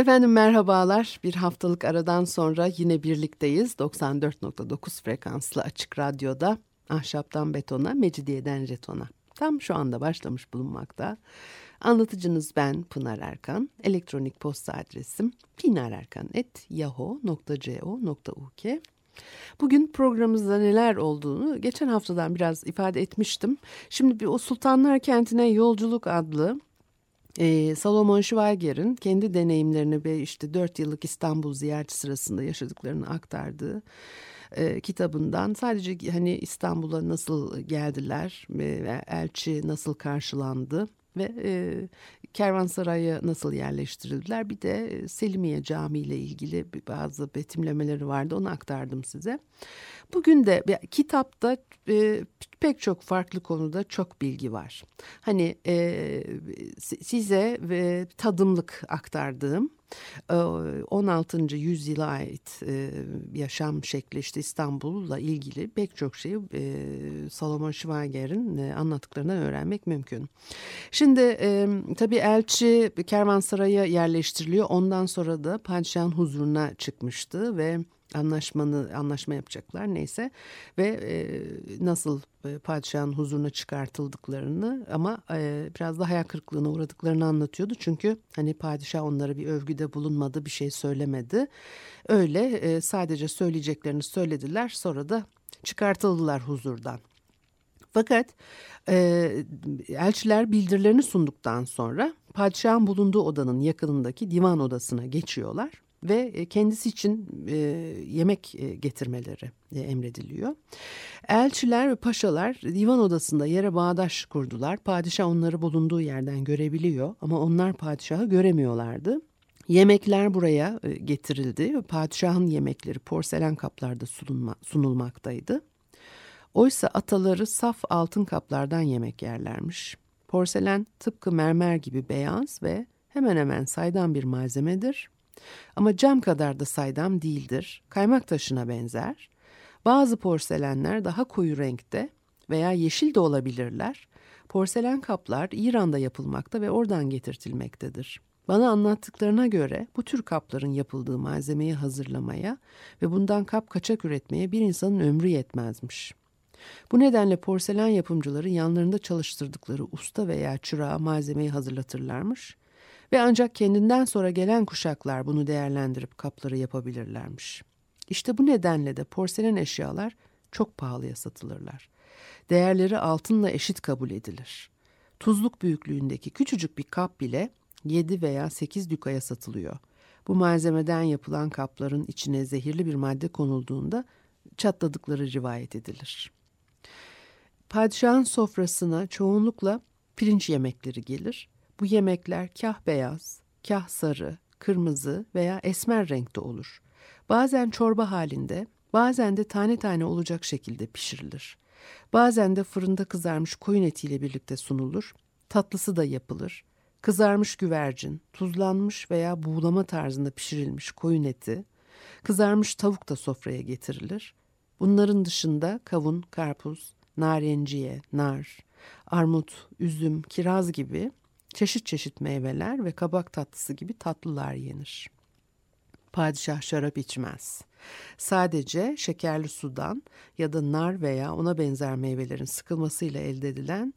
Efendim merhabalar. Bir haftalık aradan sonra yine birlikteyiz. 94.9 frekanslı açık radyoda ahşaptan betona, mecidiyeden jetona. Tam şu anda başlamış bulunmakta. Anlatıcınız ben Pınar Erkan. Elektronik posta adresim pinarerkan.yahoo.co.uk Bugün programımızda neler olduğunu geçen haftadan biraz ifade etmiştim. Şimdi bir o Sultanlar Kenti'ne Yolculuk adlı e, Salomon Schweiger'in kendi deneyimlerini ve işte dört yıllık İstanbul ziyareti sırasında yaşadıklarını aktardığı e, kitabından sadece hani İstanbul'a nasıl geldiler ve elçi nasıl karşılandı ve e, kervansaraya nasıl yerleştirildiler bir de Selimiye Camii ile ilgili bazı betimlemeleri vardı onu aktardım size. Bugün de kitapta e, pek çok farklı konuda çok bilgi var. Hani e, size e, tadımlık aktardığım 16. E, yüzyıla ait e, yaşam şekli işte İstanbul'la ilgili pek çok şeyi e, Salomon Schweiger'in anlattıklarından öğrenmek mümkün. Şimdi tabii elçi kervansaraya yerleştiriliyor. Ondan sonra da padişahın huzuruna çıkmıştı ve anlaşmanı anlaşma yapacaklar neyse ve e, nasıl e, padişahın huzuruna çıkartıldıklarını ama e, biraz da hayal kırıklığına uğradıklarını anlatıyordu. Çünkü hani padişah onlara bir övgüde bulunmadı bir şey söylemedi. Öyle e, sadece söyleyeceklerini söylediler sonra da çıkartıldılar huzurdan. Fakat e, elçiler bildirilerini sunduktan sonra padişahın bulunduğu odanın yakınındaki divan odasına geçiyorlar ve e, kendisi için e, yemek e, getirmeleri emrediliyor. Elçiler ve paşalar divan odasında yere bağdaş kurdular. Padişah onları bulunduğu yerden görebiliyor ama onlar padişahı göremiyorlardı. Yemekler buraya getirildi. Padişahın yemekleri porselen kaplarda sunulma, sunulmaktaydı. Oysa ataları saf altın kaplardan yemek yerlermiş. Porselen tıpkı mermer gibi beyaz ve hemen hemen saydam bir malzemedir ama cam kadar da saydam değildir. Kaymak taşına benzer. Bazı porselenler daha koyu renkte veya yeşil de olabilirler. Porselen kaplar İran'da yapılmakta ve oradan getirtilmektedir. Bana anlattıklarına göre bu tür kapların yapıldığı malzemeyi hazırlamaya ve bundan kap kaçak üretmeye bir insanın ömrü yetmezmiş. Bu nedenle porselen yapımcıları yanlarında çalıştırdıkları usta veya çırağa malzemeyi hazırlatırlarmış ve ancak kendinden sonra gelen kuşaklar bunu değerlendirip kapları yapabilirlermiş. İşte bu nedenle de porselen eşyalar çok pahalıya satılırlar. Değerleri altınla eşit kabul edilir. Tuzluk büyüklüğündeki küçücük bir kap bile 7 veya 8 dükaya satılıyor. Bu malzemeden yapılan kapların içine zehirli bir madde konulduğunda çatladıkları rivayet edilir. Padişahın sofrasına çoğunlukla pirinç yemekleri gelir bu yemekler kah beyaz, kah sarı, kırmızı veya esmer renkte olur. Bazen çorba halinde, bazen de tane tane olacak şekilde pişirilir. Bazen de fırında kızarmış koyun etiyle birlikte sunulur. Tatlısı da yapılır. Kızarmış güvercin, tuzlanmış veya buğulama tarzında pişirilmiş koyun eti, kızarmış tavuk da sofraya getirilir. Bunların dışında kavun, karpuz, narenciye, nar, armut, üzüm, kiraz gibi Çeşit çeşit meyveler ve kabak tatlısı gibi tatlılar yenir. Padişah şarap içmez. Sadece şekerli sudan ya da nar veya ona benzer meyvelerin sıkılmasıyla elde edilen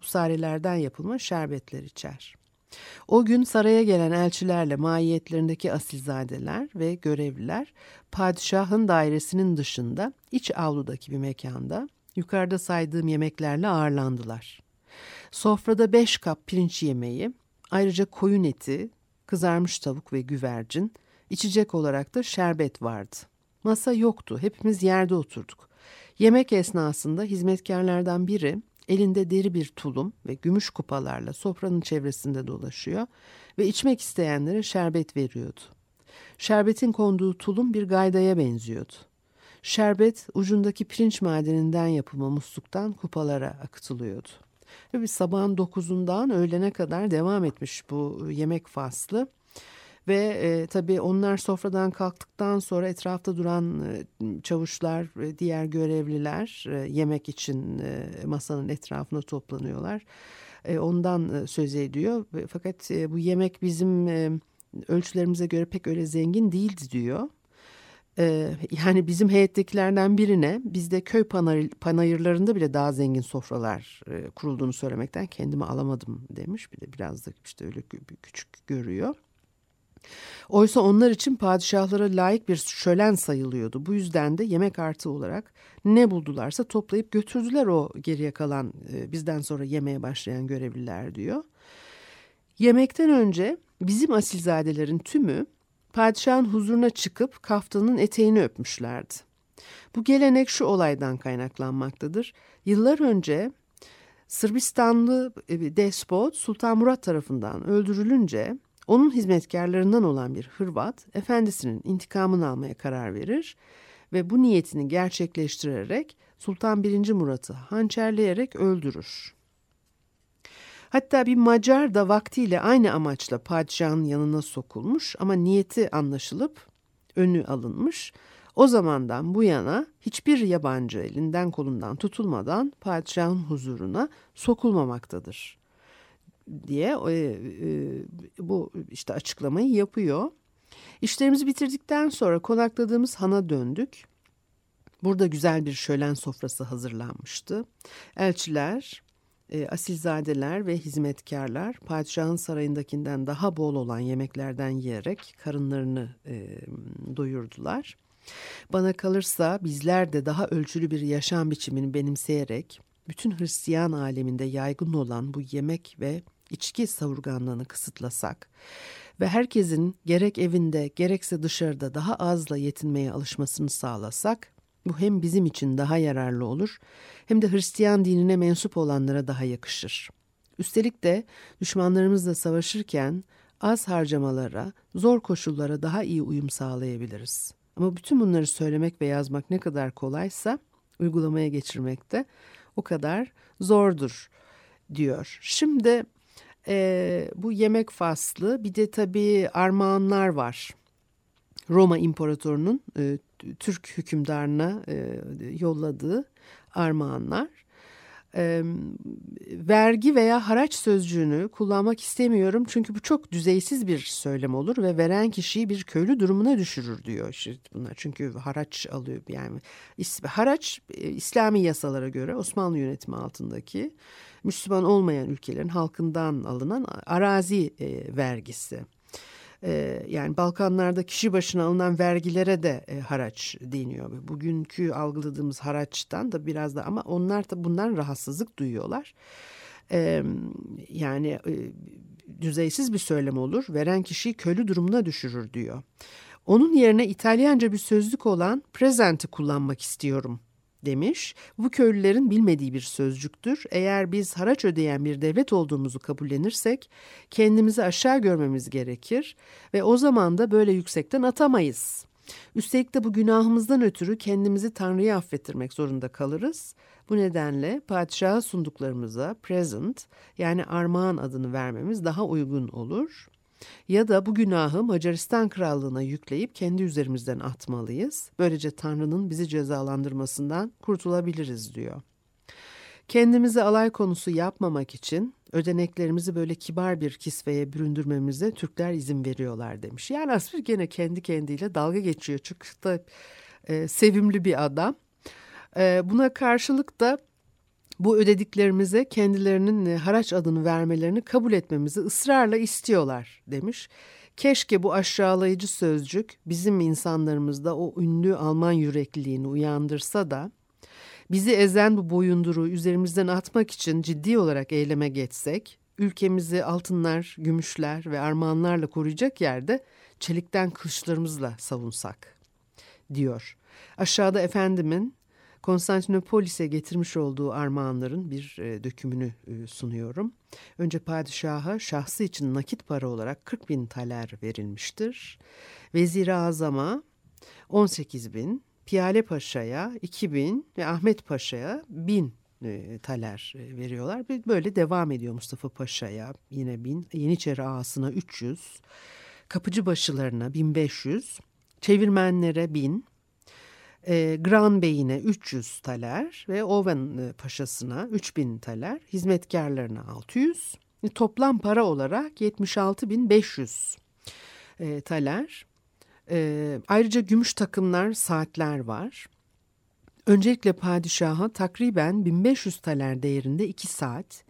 usarelerden yapılma şerbetler içer. O gün saraya gelen elçilerle mahiyetlerindeki asilzadeler ve görevliler padişahın dairesinin dışında iç avludaki bir mekanda yukarıda saydığım yemeklerle ağırlandılar. Sofrada beş kap pirinç yemeği, ayrıca koyun eti, kızarmış tavuk ve güvercin, içecek olarak da şerbet vardı. Masa yoktu, hepimiz yerde oturduk. Yemek esnasında hizmetkarlardan biri elinde deri bir tulum ve gümüş kupalarla sofranın çevresinde dolaşıyor ve içmek isteyenlere şerbet veriyordu. Şerbetin konduğu tulum bir gaydaya benziyordu. Şerbet ucundaki pirinç madeninden yapılma musluktan kupalara akıtılıyordu. Ve bir sabahın dokuzundan öğlene kadar devam etmiş bu yemek faslı. Ve e, tabii onlar sofradan kalktıktan sonra etrafta duran e, çavuşlar, e, diğer görevliler e, yemek için e, masanın etrafına toplanıyorlar. E, ondan e, söz ediyor. Fakat e, bu yemek bizim e, ölçülerimize göre pek öyle zengin değildi diyor. E, yani bizim heyettekilerden birine bizde köy panayır, panayırlarında bile daha zengin sofralar e, kurulduğunu söylemekten kendimi alamadım demiş. Bir de biraz da işte öyle küçük görüyor. Oysa onlar için padişahlara layık bir şölen sayılıyordu. Bu yüzden de yemek artı olarak ne buldularsa toplayıp götürdüler o geriye kalan e, bizden sonra yemeye başlayan görevliler diyor. Yemekten önce bizim asilzadelerin tümü padişahın huzuruna çıkıp kaftanın eteğini öpmüşlerdi. Bu gelenek şu olaydan kaynaklanmaktadır. Yıllar önce Sırbistanlı e, despot Sultan Murat tarafından öldürülünce onun hizmetkarlarından olan bir Hırvat efendisinin intikamını almaya karar verir ve bu niyetini gerçekleştirerek Sultan 1. Murat'ı hançerleyerek öldürür. Hatta bir Macar da vaktiyle aynı amaçla padişahın yanına sokulmuş ama niyeti anlaşılıp önü alınmış. O zamandan bu yana hiçbir yabancı elinden kolundan tutulmadan padişahın huzuruna sokulmamaktadır diye e, e, bu işte açıklamayı yapıyor. İşlerimizi bitirdikten sonra konakladığımız hana döndük. Burada güzel bir şölen sofrası hazırlanmıştı. Elçiler, e, asilzadeler ve hizmetkarlar padişahın sarayındakinden daha bol olan yemeklerden yiyerek karınlarını e, doyurdular. Bana kalırsa bizler de daha ölçülü bir yaşam biçimini benimseyerek bütün Hristiyan aleminde yaygın olan bu yemek ve içki savurganlığını kısıtlasak ve herkesin gerek evinde gerekse dışarıda daha azla yetinmeye alışmasını sağlasak bu hem bizim için daha yararlı olur hem de Hristiyan dinine mensup olanlara daha yakışır. Üstelik de düşmanlarımızla savaşırken az harcamalara, zor koşullara daha iyi uyum sağlayabiliriz. Ama bütün bunları söylemek ve yazmak ne kadar kolaysa uygulamaya geçirmek de o kadar zordur diyor. Şimdi e, bu yemek faslı bir de tabii armağanlar var. Roma İmparatorunun e, Türk hükümdarına e, yolladığı armağanlar. E, vergi veya haraç sözcüğünü kullanmak istemiyorum çünkü bu çok düzeysiz bir söylem olur ve veren kişiyi bir köylü durumuna düşürür diyor işte bunlar. Çünkü haraç alıyor yani haraç e, İslami yasalara göre Osmanlı yönetimi altındaki Müslüman olmayan ülkelerin halkından alınan arazi vergisi. E, yani Balkanlarda kişi başına alınan vergilere de e, haraç deniyor. Bugünkü algıladığımız haraçtan da biraz da ama onlar da bundan rahatsızlık duyuyorlar. E, yani e, düzeysiz bir söylem olur. Veren kişiyi köylü durumuna düşürür diyor. Onun yerine İtalyanca bir sözlük olan present'i kullanmak istiyorum demiş. Bu köylülerin bilmediği bir sözcüktür. Eğer biz haraç ödeyen bir devlet olduğumuzu kabullenirsek kendimizi aşağı görmemiz gerekir ve o zaman da böyle yüksekten atamayız. Üstelik de bu günahımızdan ötürü kendimizi Tanrı'ya affettirmek zorunda kalırız. Bu nedenle padişaha sunduklarımıza present yani armağan adını vermemiz daha uygun olur. Ya da bu günahı Macaristan Krallığı'na yükleyip kendi üzerimizden atmalıyız. Böylece Tanrı'nın bizi cezalandırmasından kurtulabiliriz diyor. Kendimizi alay konusu yapmamak için ödeneklerimizi böyle kibar bir kisveye büründürmemize Türkler izin veriyorlar demiş. Yani aslında gene kendi kendiyle dalga geçiyor. Çok da e, sevimli bir adam. E, buna karşılık da bu ödediklerimize kendilerinin e, haraç adını vermelerini kabul etmemizi ısrarla istiyorlar demiş. Keşke bu aşağılayıcı sözcük bizim insanlarımızda o ünlü Alman yürekliliğini uyandırsa da bizi ezen bu boyunduruğu üzerimizden atmak için ciddi olarak eyleme geçsek, ülkemizi altınlar, gümüşler ve armağanlarla koruyacak yerde çelikten kılıçlarımızla savunsak diyor. Aşağıda efendimin Konstantinopolis'e getirmiş olduğu armağanların bir e, dökümünü e, sunuyorum. Önce padişaha şahsı için nakit para olarak 40 bin taler verilmiştir. Vezir-i Azam'a 18 bin, Piyale Paşa'ya 2000 ve Ahmet Paşa'ya 1000 e, taler e, veriyorlar. Böyle devam ediyor Mustafa Paşa'ya yine 1000, Yeniçeri ağasına 300, kapıcı başılarına 1500, çevirmenlere 1000, e, Gran Bey'ine 300 taler ve Oven e, Paşasına 3000 taler, hizmetkarlarına 600, e, toplam para olarak 76.500 e, taler. E, ayrıca gümüş takımlar, saatler var. Öncelikle padişaha takriben 1500 taler değerinde 2 saat,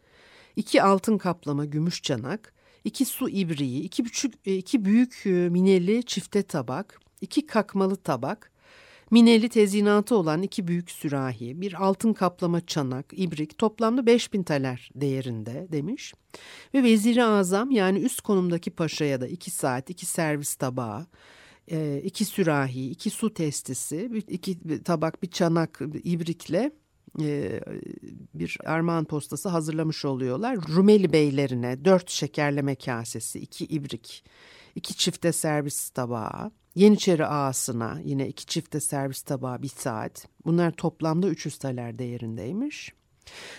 2 altın kaplama gümüş çanak, 2 su ibriği, 2 küçük iki büyük e, mineli çifte tabak, 2 kakmalı tabak, mineli tezinatı olan iki büyük sürahi, bir altın kaplama çanak, ibrik toplamda 5000 taler değerinde demiş. Ve veziri azam yani üst konumdaki paşaya da 2 saat, 2 servis tabağı, e, iki sürahi, iki su testisi, iki tabak, bir çanak, ibrikle e, bir armağan postası hazırlamış oluyorlar. Rumeli beylerine dört şekerleme kasesi, iki ibrik, iki çifte servis tabağı, Yeniçeri ağasına yine iki çifte servis tabağı bir saat. Bunlar toplamda 300 taler değerindeymiş.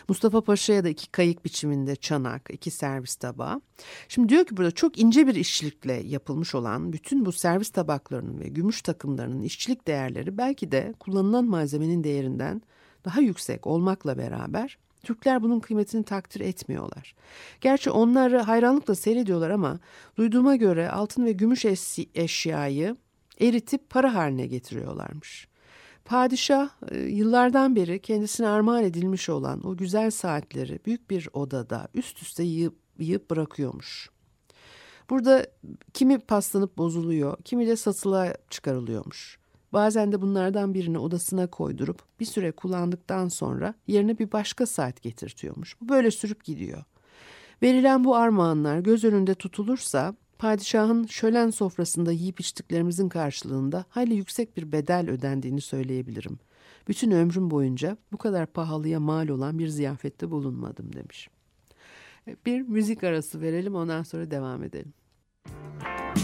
Mustafa Paşa'ya da iki kayık biçiminde çanak, iki servis tabağı. Şimdi diyor ki burada çok ince bir işçilikle yapılmış olan bütün bu servis tabaklarının ve gümüş takımlarının işçilik değerleri belki de kullanılan malzemenin değerinden daha yüksek olmakla beraber Türkler bunun kıymetini takdir etmiyorlar. Gerçi onları hayranlıkla seyrediyorlar ama duyduğuma göre altın ve gümüş eşyayı eritip para haline getiriyorlarmış. Padişah e, yıllardan beri kendisine armağan edilmiş olan o güzel saatleri büyük bir odada üst üste yığıp, yığıp bırakıyormuş. Burada kimi paslanıp bozuluyor, kimi de satılığa çıkarılıyormuş. Bazen de bunlardan birini odasına koydurup bir süre kullandıktan sonra yerine bir başka saat getirtiyormuş. Bu böyle sürüp gidiyor. Verilen bu armağanlar göz önünde tutulursa padişahın şölen sofrasında yiyip içtiklerimizin karşılığında hayli yüksek bir bedel ödendiğini söyleyebilirim. Bütün ömrüm boyunca bu kadar pahalıya mal olan bir ziyafette bulunmadım demiş. Bir müzik arası verelim ondan sonra devam edelim. denizden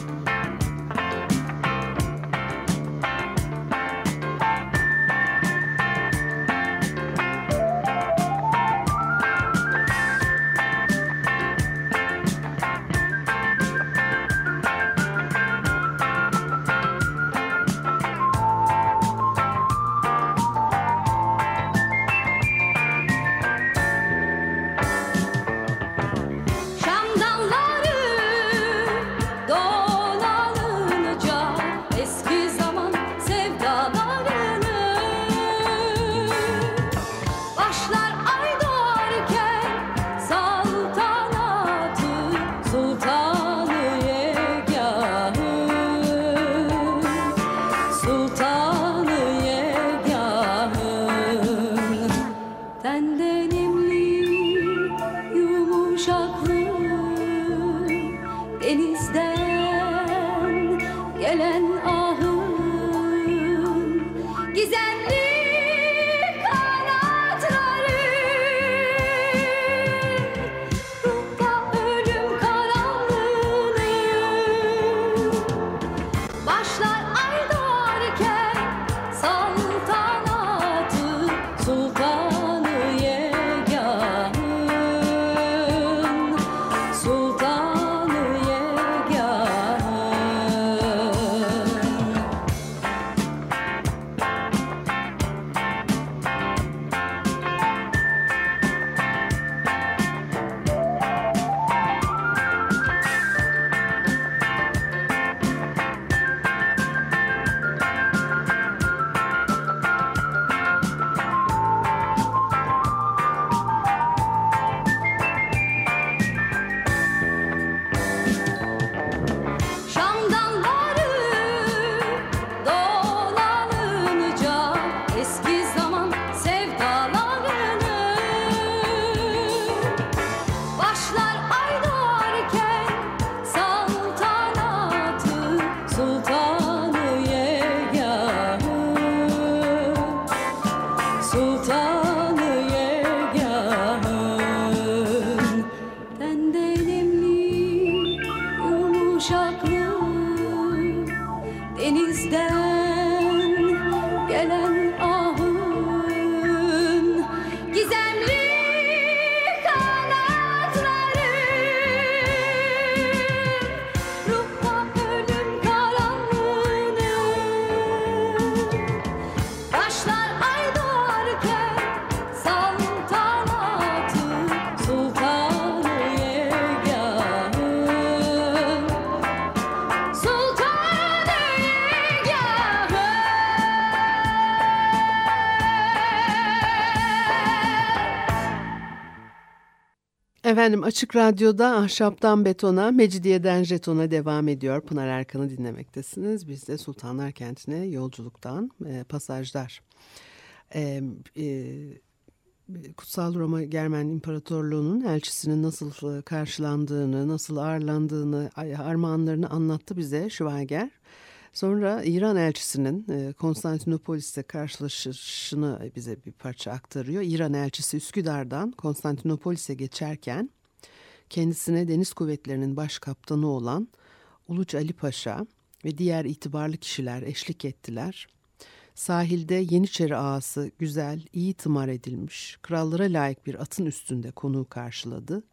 Efendim Açık Radyo'da Ahşaptan Betona, Mecidiyeden Jeton'a devam ediyor. Pınar Erkan'ı dinlemektesiniz. Biz de Sultanlar Kenti'ne yolculuktan e, pasajlar. E, e, Kutsal Roma Germen İmparatorluğu'nun elçisinin nasıl karşılandığını, nasıl ağırlandığını, armağanlarını anlattı bize Schweiger. Sonra İran elçisinin e, Konstantinopolis'te karşılaşışını bize bir parça aktarıyor. İran elçisi Üsküdar'dan Konstantinopolis'e geçerken kendisine deniz kuvvetlerinin baş kaptanı olan Uluç Ali Paşa ve diğer itibarlı kişiler eşlik ettiler. Sahilde Yeniçeri ağası güzel, iyi tımar edilmiş, krallara layık bir atın üstünde konuğu karşıladı.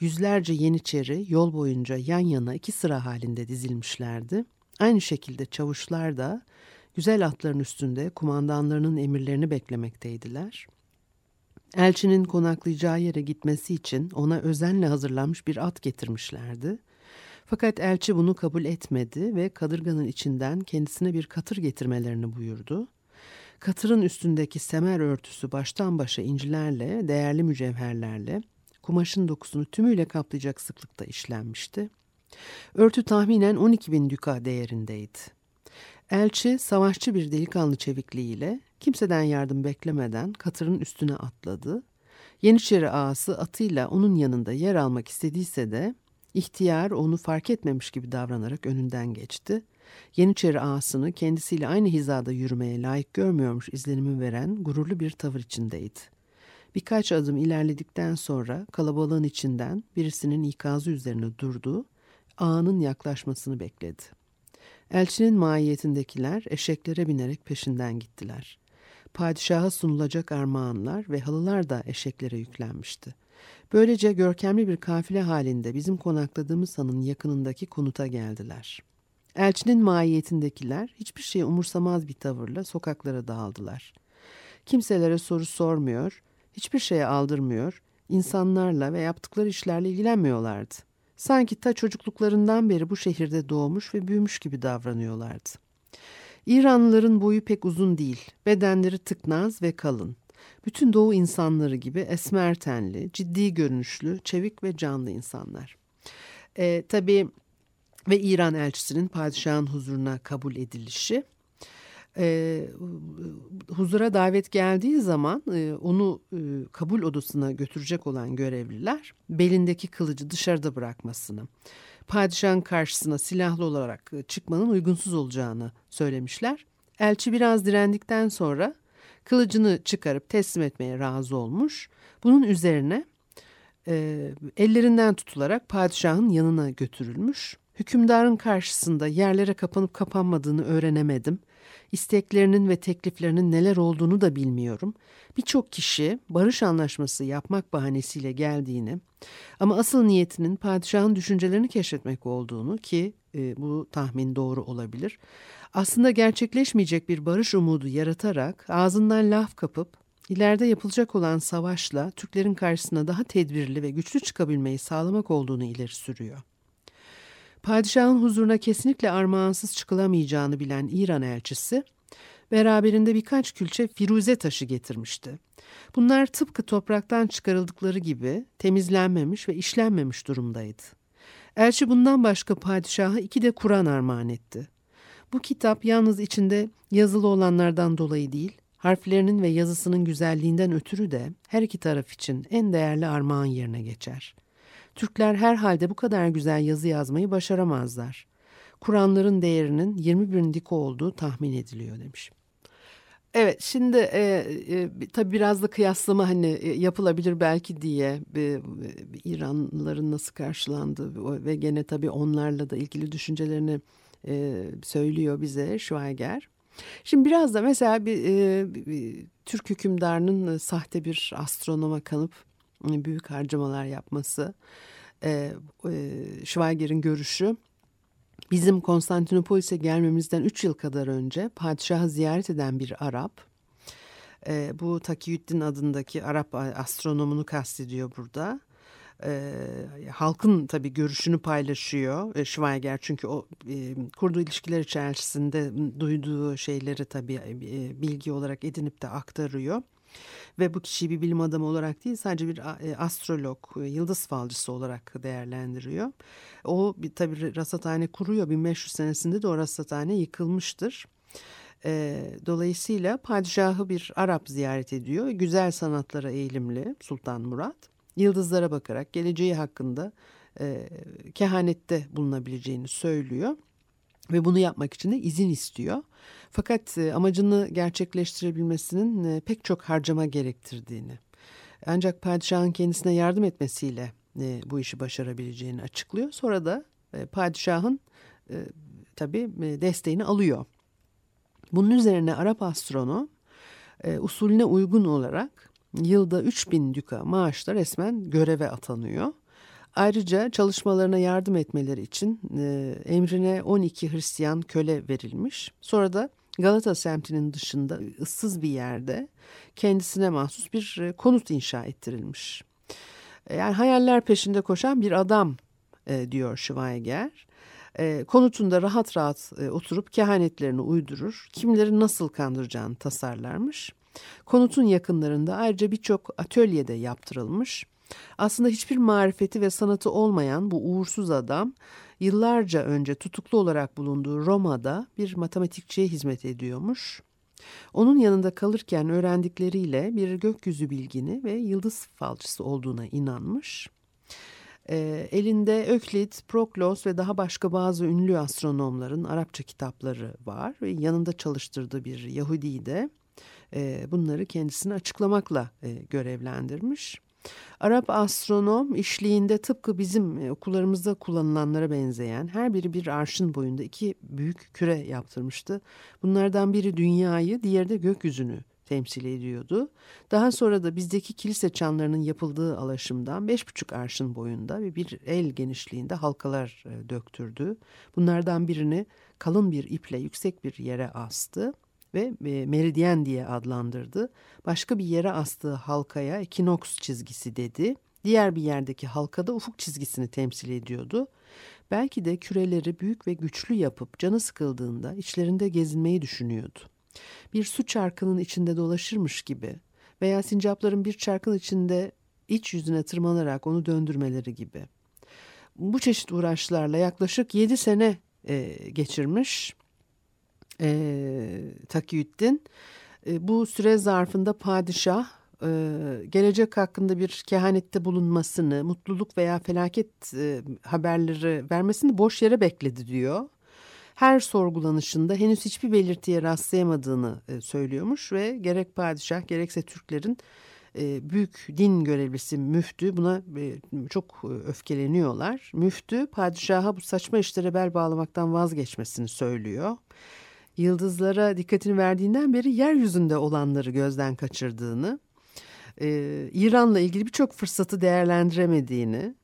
Yüzlerce Yeniçeri yol boyunca yan yana iki sıra halinde dizilmişlerdi. Aynı şekilde çavuşlar da güzel atların üstünde kumandanlarının emirlerini beklemekteydiler. Elçinin konaklayacağı yere gitmesi için ona özenle hazırlanmış bir at getirmişlerdi. Fakat elçi bunu kabul etmedi ve kadırganın içinden kendisine bir katır getirmelerini buyurdu. Katırın üstündeki semer örtüsü baştan başa incilerle, değerli mücevherlerle, kumaşın dokusunu tümüyle kaplayacak sıklıkta işlenmişti. Örtü tahminen 12 bin düka değerindeydi. Elçi savaşçı bir delikanlı çevikliğiyle kimseden yardım beklemeden katırın üstüne atladı. Yeniçeri ağası atıyla onun yanında yer almak istediyse de ihtiyar onu fark etmemiş gibi davranarak önünden geçti. Yeniçeri ağasını kendisiyle aynı hizada yürümeye layık görmüyormuş izlenimi veren gururlu bir tavır içindeydi. Birkaç adım ilerledikten sonra kalabalığın içinden birisinin ikazı üzerine durdu ağanın yaklaşmasını bekledi. Elçinin maiyetindekiler eşeklere binerek peşinden gittiler. Padişaha sunulacak armağanlar ve halılar da eşeklere yüklenmişti. Böylece görkemli bir kafile halinde bizim konakladığımız hanın yakınındaki konuta geldiler. Elçinin maiyetindekiler hiçbir şeyi umursamaz bir tavırla sokaklara dağıldılar. Kimselere soru sormuyor, hiçbir şeye aldırmıyor, insanlarla ve yaptıkları işlerle ilgilenmiyorlardı. Sanki ta çocukluklarından beri bu şehirde doğmuş ve büyümüş gibi davranıyorlardı. İranlıların boyu pek uzun değil, bedenleri tıknaz ve kalın. Bütün doğu insanları gibi esmer tenli, ciddi görünüşlü, çevik ve canlı insanlar. E, tabii ve İran elçisinin padişahın huzuruna kabul edilişi e, huzura davet geldiği zaman e, onu e, kabul odasına götürecek olan görevliler belindeki kılıcı dışarıda bırakmasını, padişahın karşısına silahlı olarak e, çıkmanın uygunsuz olacağını söylemişler. Elçi biraz direndikten sonra kılıcını çıkarıp teslim etmeye razı olmuş. Bunun üzerine e, ellerinden tutularak padişahın yanına götürülmüş. Hükümdarın karşısında yerlere kapanıp kapanmadığını öğrenemedim.'' İsteklerinin ve tekliflerinin neler olduğunu da bilmiyorum. Birçok kişi barış anlaşması yapmak bahanesiyle geldiğini ama asıl niyetinin padişahın düşüncelerini keşfetmek olduğunu ki e, bu tahmin doğru olabilir. Aslında gerçekleşmeyecek bir barış umudu yaratarak ağzından laf kapıp ileride yapılacak olan savaşla Türklerin karşısına daha tedbirli ve güçlü çıkabilmeyi sağlamak olduğunu ileri sürüyor. Padişahın huzuruna kesinlikle armağansız çıkılamayacağını bilen İran elçisi beraberinde birkaç külçe firuze taşı getirmişti. Bunlar tıpkı topraktan çıkarıldıkları gibi temizlenmemiş ve işlenmemiş durumdaydı. Elçi bundan başka padişaha iki de Kur'an armağan etti. Bu kitap yalnız içinde yazılı olanlardan dolayı değil, harflerinin ve yazısının güzelliğinden ötürü de her iki taraf için en değerli armağan yerine geçer. Türkler herhalde bu kadar güzel yazı yazmayı başaramazlar. Kur'anların değerinin 20 bin olduğu tahmin ediliyor demiş. Evet şimdi e, e, tabii biraz da kıyaslama hani e, yapılabilir belki diye e, İranlıların nasıl karşılandığı ve gene tabii onlarla da ilgili düşüncelerini e, söylüyor bize Schweiger. Şimdi biraz da mesela bir, e, bir Türk hükümdarının sahte bir astronoma kanıp büyük harcamalar yapması. E, e, Schweiger'in görüşü bizim Konstantinopolis'e gelmemizden 3 yıl kadar önce padişahı ziyaret eden bir Arap. E, bu Takiyüddin adındaki Arap astronomunu kastediyor burada. E, halkın tabii görüşünü paylaşıyor e, Schweiger çünkü o e, kurduğu ilişkiler içerisinde duyduğu şeyleri tabii e, bilgi olarak edinip de aktarıyor. Ve bu kişiyi bir bilim adamı olarak değil sadece bir e, astrolog, e, yıldız falcısı olarak değerlendiriyor. O tabii rasathane kuruyor 1500 senesinde de o rasathane yıkılmıştır. E, dolayısıyla padişahı bir Arap ziyaret ediyor. Güzel sanatlara eğilimli Sultan Murat. Yıldızlara bakarak geleceği hakkında kehanette bulunabileceğini söylüyor. Ve bunu yapmak için de izin istiyor. Fakat e, amacını gerçekleştirebilmesinin e, pek çok harcama gerektirdiğini, ancak padişahın kendisine yardım etmesiyle e, bu işi başarabileceğini açıklıyor. Sonra da padişahın tabii desteğini alıyor. Bunun üzerine Arap astronom usulüne uygun olarak yılda 3000 düka maaşla resmen göreve atanıyor. Ayrıca çalışmalarına yardım etmeleri için e, emrine 12 Hristiyan köle verilmiş. Sonra da Galata semtinin dışında ıssız bir yerde kendisine mahsus bir e, konut inşa ettirilmiş. E, yani hayaller peşinde koşan bir adam e, diyor Schweiger. E, konutunda rahat rahat e, oturup kehanetlerini uydurur, kimleri nasıl kandıracağını tasarlarmış. Konutun yakınlarında ayrıca birçok atölyede yaptırılmış. Aslında hiçbir marifeti ve sanatı olmayan bu uğursuz adam yıllarca önce tutuklu olarak bulunduğu Roma'da bir matematikçiye hizmet ediyormuş. Onun yanında kalırken öğrendikleriyle bir gökyüzü bilgini ve yıldız falcısı olduğuna inanmış. E, elinde Öklit, Proklos ve daha başka bazı ünlü astronomların Arapça kitapları var ve yanında çalıştırdığı bir Yahudi de e, bunları kendisine açıklamakla e, görevlendirmiş. Arap astronom işliğinde tıpkı bizim e, okullarımızda kullanılanlara benzeyen her biri bir arşın boyunda iki büyük küre yaptırmıştı. Bunlardan biri dünyayı, diğeri de gökyüzünü temsil ediyordu. Daha sonra da bizdeki kilise çanlarının yapıldığı alaşımdan beş buçuk arşın boyunda ve bir el genişliğinde halkalar e, döktürdü. Bunlardan birini kalın bir iple yüksek bir yere astı ve e, meridyen diye adlandırdı. Başka bir yere astığı halkaya ekinoks çizgisi dedi. Diğer bir yerdeki halkada ufuk çizgisini temsil ediyordu. Belki de küreleri büyük ve güçlü yapıp canı sıkıldığında içlerinde gezinmeyi düşünüyordu. Bir su çarkının içinde dolaşırmış gibi veya sincapların bir çarkın içinde iç yüzüne tırmanarak onu döndürmeleri gibi. Bu çeşit uğraşlarla yaklaşık yedi sene e, geçirmiş e, Takiyüddin. E, bu süre zarfında padişah e, gelecek hakkında bir kehanette bulunmasını, mutluluk veya felaket e, haberleri vermesini boş yere bekledi diyor. Her sorgulanışında henüz hiçbir belirtiye rastlayamadığını söylüyormuş ve gerek padişah gerekse Türklerin büyük din görevlisi müftü buna çok öfkeleniyorlar. Müftü padişaha bu saçma işlere bel bağlamaktan vazgeçmesini söylüyor yıldızlara dikkatini verdiğinden beri yeryüzünde olanları gözden kaçırdığını, e, İran'la ilgili birçok fırsatı değerlendiremediğini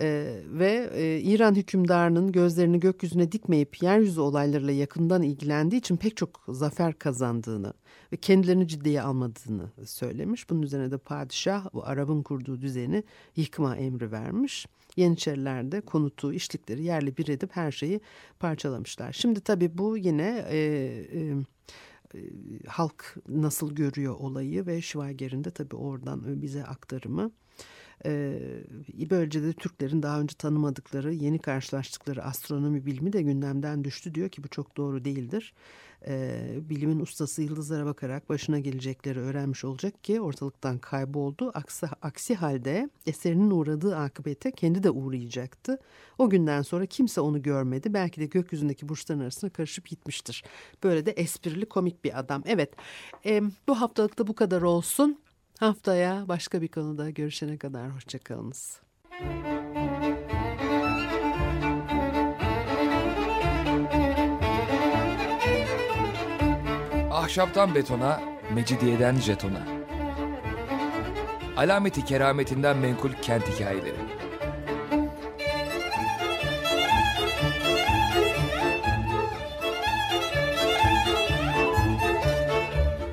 e, ve e, İran hükümdarının gözlerini gökyüzüne dikmeyip yeryüzü olaylarıyla yakından ilgilendiği için pek çok zafer kazandığını ve kendilerini ciddiye almadığını söylemiş. Bunun üzerine de padişah bu Arap'ın kurduğu düzeni yıkma emri vermiş. Yeniçerilerde konutu, işlikleri yerli bir edip her şeyi parçalamışlar. Şimdi tabii bu yine e, e, e, halk nasıl görüyor olayı ve Schweiger'in de tabii oradan bize aktarımı. Ee, böylece de Türklerin daha önce tanımadıkları, yeni karşılaştıkları astronomi bilimi de gündemden düştü diyor ki bu çok doğru değildir. Ee, bilimin ustası yıldızlara bakarak başına gelecekleri öğrenmiş olacak ki ortalıktan kayboldu. Aksi, aksi halde eserinin uğradığı akıbete kendi de uğrayacaktı. O günden sonra kimse onu görmedi. Belki de gökyüzündeki burçların arasına karışıp gitmiştir. Böyle de esprili komik bir adam. Evet e, bu haftalıkta bu kadar olsun. Haftaya başka bir konuda görüşene kadar hoşçakalınız. Ahşaptan betona, mecidiyeden jetona. Alameti kerametinden menkul kent hikayeleri.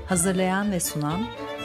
Hazırlayan ve sunan